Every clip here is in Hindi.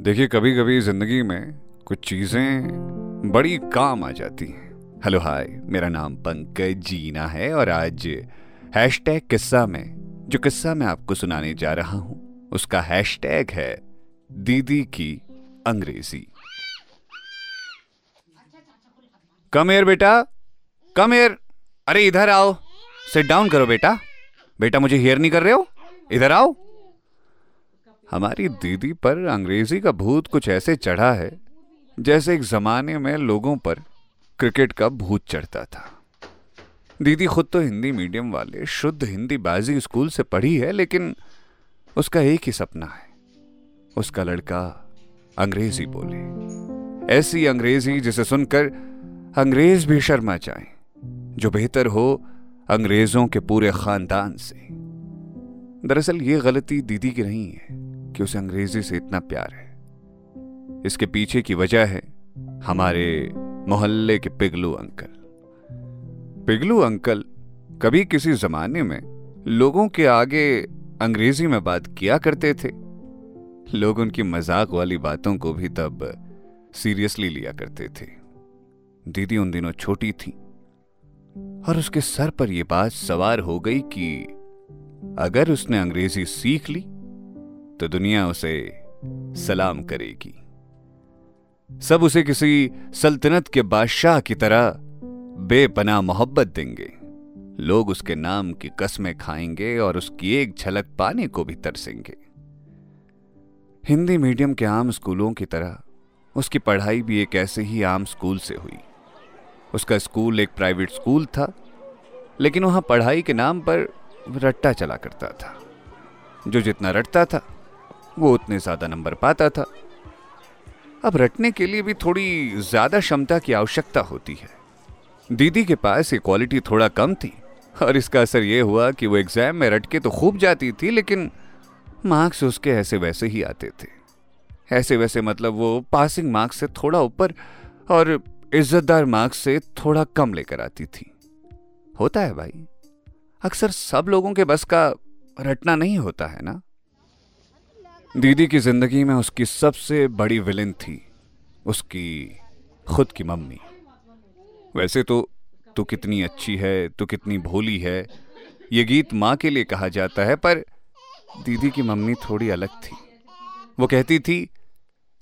देखिए कभी कभी ज़िंदगी में कुछ चीज़ें बड़ी काम आ जाती हैं। हेलो, हाय, मेरा नाम पंकज जीना है और आज हैशटैग किस्सा में, जो किस्सा मैं आपको सुनाने जा रहा हूँ, उसका हैशटैग है दीदी की अंग्रेज़ी। कम एयर बेटा, कम एयर अरे, इधर आओ सिट डाउन करो बेटा। बेटा, मुझे हेयर नहीं कर रहे हो? इधर आओ। हमारी दीदी पर अंग्रेज़ी का भूत कुछ ऐसे चढ़ा है, जैसे एक जमाने में लोगों पर क्रिकेट का भूत चढ़ता था। दीदी खुद तो हिंदी मीडियम वाले, शुद्ध हिंदी बाजी स्कूल से पढ़ी है, लेकिन उसका एक ही सपना है। उसका लड़का अंग्रेज़ी बोले। ऐसी अंग्रेज़ी जिसे सुनकर अंग्रेज़ भी शर्मा जाए, जो बेहतर हो अंग्रेज़ों के पूरे खानदान से। दरअसल ये गलती दीदी की नहीं है। कि उसे अंग्रेज़ी से इतना प्यार है। इसके पीछे की वजह है हमारे मोहल्ले के पिगलू अंकल। पिगलू अंकल कभी किसी जमाने में लोगों के आगे अंग्रेज़ी में बात किया करते थे। लोग उनकी मज़ाक वाली बातों को भी तब सीरियसली लिया करते थे। दीदी उन दिनों छोटी थी और उसके सर पर यह बात सवार हो गई कि अगर उसने अंग्रेज़ी सीख ली तो दुनिया उसे सलाम करेगी। सब उसे किसी सल्तनत के बादशाह की तरह बेपना मोहब्बत देंगे। लोग उसके नाम की कस्में खाएँगे और उसकी एक झलक पाने को भी तरसेंगे। हिंदी मीडियम के आम स्कूलों की तरह उसकी पढ़ाई भी एक ऐसे ही आम स्कूल से हुई। उसका स्कूल एक प्राइवेट स्कूल था, लेकिन वहाँ पढ़ाई के नाम पर रट्टा चला करता था, जो जितना रटता था। वो उतने ज़्यादा नंबर पाता था। अब रटने के लिए भी थोड़ी ज़्यादा क्षमता की आवश्यकता होती है। दीदी के पास ये क्वालिटी थोड़ा कम थी, और इसका असर यह हुआ कि वो एग्ज़ाम में रटके तो खूब जाती थी, लेकिन मार्क्स उसके ऐसे वैसे ही आते थे। ऐसे वैसे मतलब वो पासिंग मार्क्स से थोड़ा ऊपर और इज्जतदार मार्क्स से थोड़ा कम लेकर आती थी। होता है भाई, अक्सर सब लोगों के बस का रटना नहीं होता है ना? दीदी की ज़िंदगी में उसकी सबसे बड़ी विलेन थी, उसकी खुद की मम्मी। वैसे तो तू कितनी अच्छी है, तू कितनी भोली है, ये गीत माँ के लिए कहा जाता है, पर दीदी की मम्मी थोड़ी अलग थी। वो कहती थी,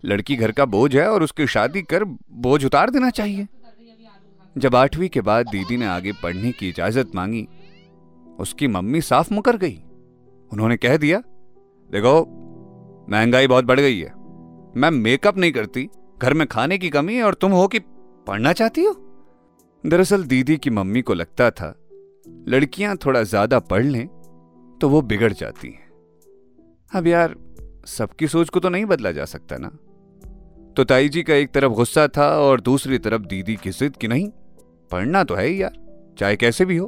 लड़की घर का बोझ है और उसकी शादी कर बोझ उतार देना चाहिए। जब आठवीं के बाद दीदी ने आगे पढ़ने की इजाज़त मांगी, उसकी मम्मी साफ़ मुकर गई। उन्होंने कह दिया, देखो महँगाई बहुत बढ़ गई है। मैं मेकअप नहीं करती, घर में खाने की कमी है और तुम हो कि पढ़ना चाहती हो? दरअसल दीदी की मम्मी को लगता था, लड़कियाँ थोड़ा ज़्यादा पढ़ लें तो वो बिगड़ जाती हैं। अब यार, सबकी सोच को तो नहीं बदला जा सकता ना? तो ताई जी का एक तरफ़ गुस्सा था और दूसरी तरफ़ दीदी की जिद की नहीं, पढ़ना तो है ही यार, चाहे कैसे भी हो।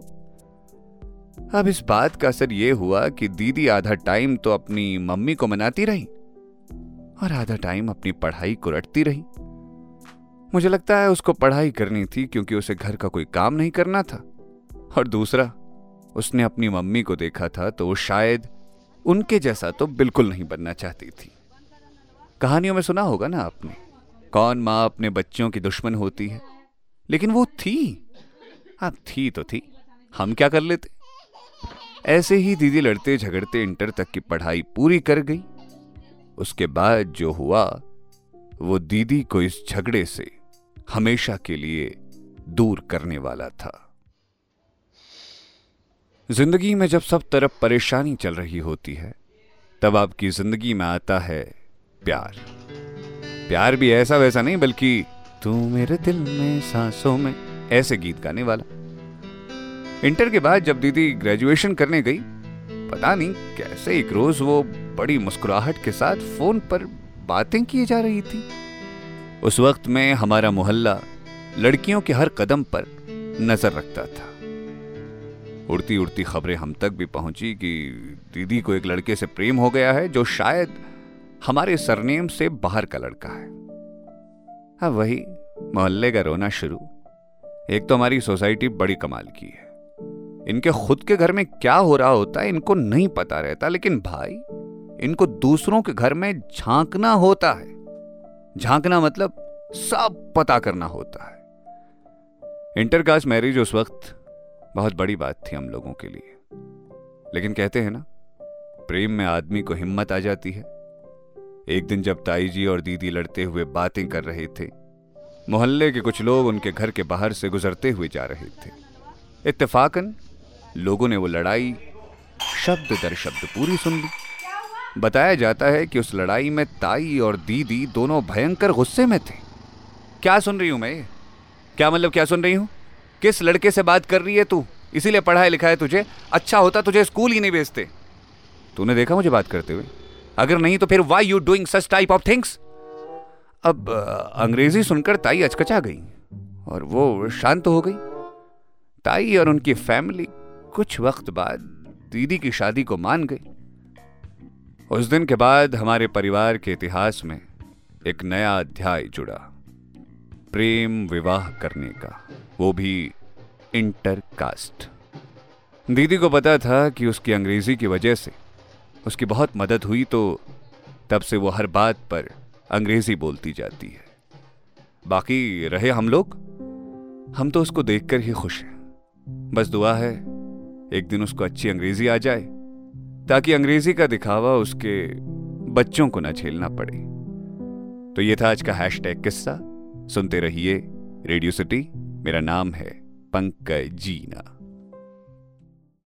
अब इस बात का असर यह हुआ कि दीदी आधा टाइम तो अपनी मम्मी को मनाती रही और आधा टाइम अपनी पढ़ाई को रटती रही। मुझे लगता है उसको पढ़ाई करनी थी क्योंकि उसे घर का कोई काम नहीं करना था। और दूसरा, उसने अपनी मम्मी को देखा था तो वो शायद उनके जैसा तो बिल्कुल नहीं बनना चाहती थी। कहानियों में सुना होगा ना आपने, कौन माँ अपने बच्चों की दुश्मन होती है? लेकिन वो थी। अब थी तो थी, हम क्या कर लेते? ऐसे ही दीदी लड़ते झगड़ते इंटर तक की पढ़ाई पूरी कर गई। उसके बाद जो हुआ, वो दीदी को इस झगड़े से हमेशा के लिए दूर करने वाला था। ज़िंदगी में जब सब तरफ़ परेशानी चल रही होती है, तब आपकी ज़िंदगी में आता है प्यार। प्यार भी ऐसा वैसा नहीं, बल्कि तू मेरे दिल में, सांसों में, ऐसे गीत गाने वाला। इंटर के बाद जब दीदी ग्रेजुएशन करने गई, पता नहीं कैसे एक रोज वो बड़ी मुस्कुराहट के साथ फ़ोन पर बातें किए जा रही थी। उस वक्त में हमारा मोहल्ला लड़कियों के हर कदम पर नज़र रखता था। उड़ती उड़ती खबरें हम तक भी पहुँची कि दीदी को एक लड़के से प्रेम हो गया है जो शायद हमारे सरनेम से बाहर का लड़का है। अब वही मोहल्ले का रोना शुरू। एक तो हमारी सोसाइटी बड़ी कमाल की है। इनके खुद के घर में क्या हो रहा होता है, इनको नहीं पता रहता, लेकिन भाई, इनको दूसरों के घर में झांकना होता है। झांकना मतलब सब पता करना होता है। इंटरकास्ट मैरिज उस वक्त बहुत बड़ी बात थी हम लोगों के लिए। लेकिन कहते हैं ना, प्रेम में आदमी को हिम्मत आ जाती है। एक दिन जब ताई जी और दीदी लड़ते हुए बातें कर रहे थे, मोहल्ले के कुछ लोग उनके घर के बाहर से गुजरते हुए जा रहे थे। इत्तेफाकन लोगों ने वो लड़ाई शब्द दर शब्द पूरी सुन ली। बताया जाता है कि उस लड़ाई में ताई और दीदी दोनों भयंकर गुस्से में थे। क्या सुन रही हूँ मैं क्या मतलब क्या सुन रही हूँ? किस लड़के से बात कर रही है तू? इसीलिए पढ़ाया लिखा है तुझे अच्छा होता, तुझे स्कूल ही नहीं भेजते। तूने देखा मुझे बात करते हुए? अगर नहीं तो फिर why you doing such type of things अब अंग्रेज़ी सुनकर ताई अचकचा गई और वो शांत हो गई। ताई और उनकी फैमिली कुछ वक्त बाद दीदी की शादी को मान गई। उस दिन के बाद हमारे परिवार के इतिहास में एक नया अध्याय जुड़ा। प्रेम विवाह करने का, वो भी इंटर कास्ट दीदी को पता था कि उसकी अंग्रेज़ी की वजह से उसकी बहुत मदद हुई तो तब से वो हर बात पर अंग्रेज़ी बोलती जाती है। बाकी रहे हम लोग? हम तो उसको देखकर ही खुश हैं। बस दुआ है एक दिन उसको अच्छी अंग्रेज़ी आ जाए, ताकि अंग्रेज़ी का दिखावा उसके बच्चों को ना झेलना पड़े। तो ये था आज का हैश टैग किस्सा। सुनते रहिए रेडियो सिटी, मेरा नाम है पंकज जीना।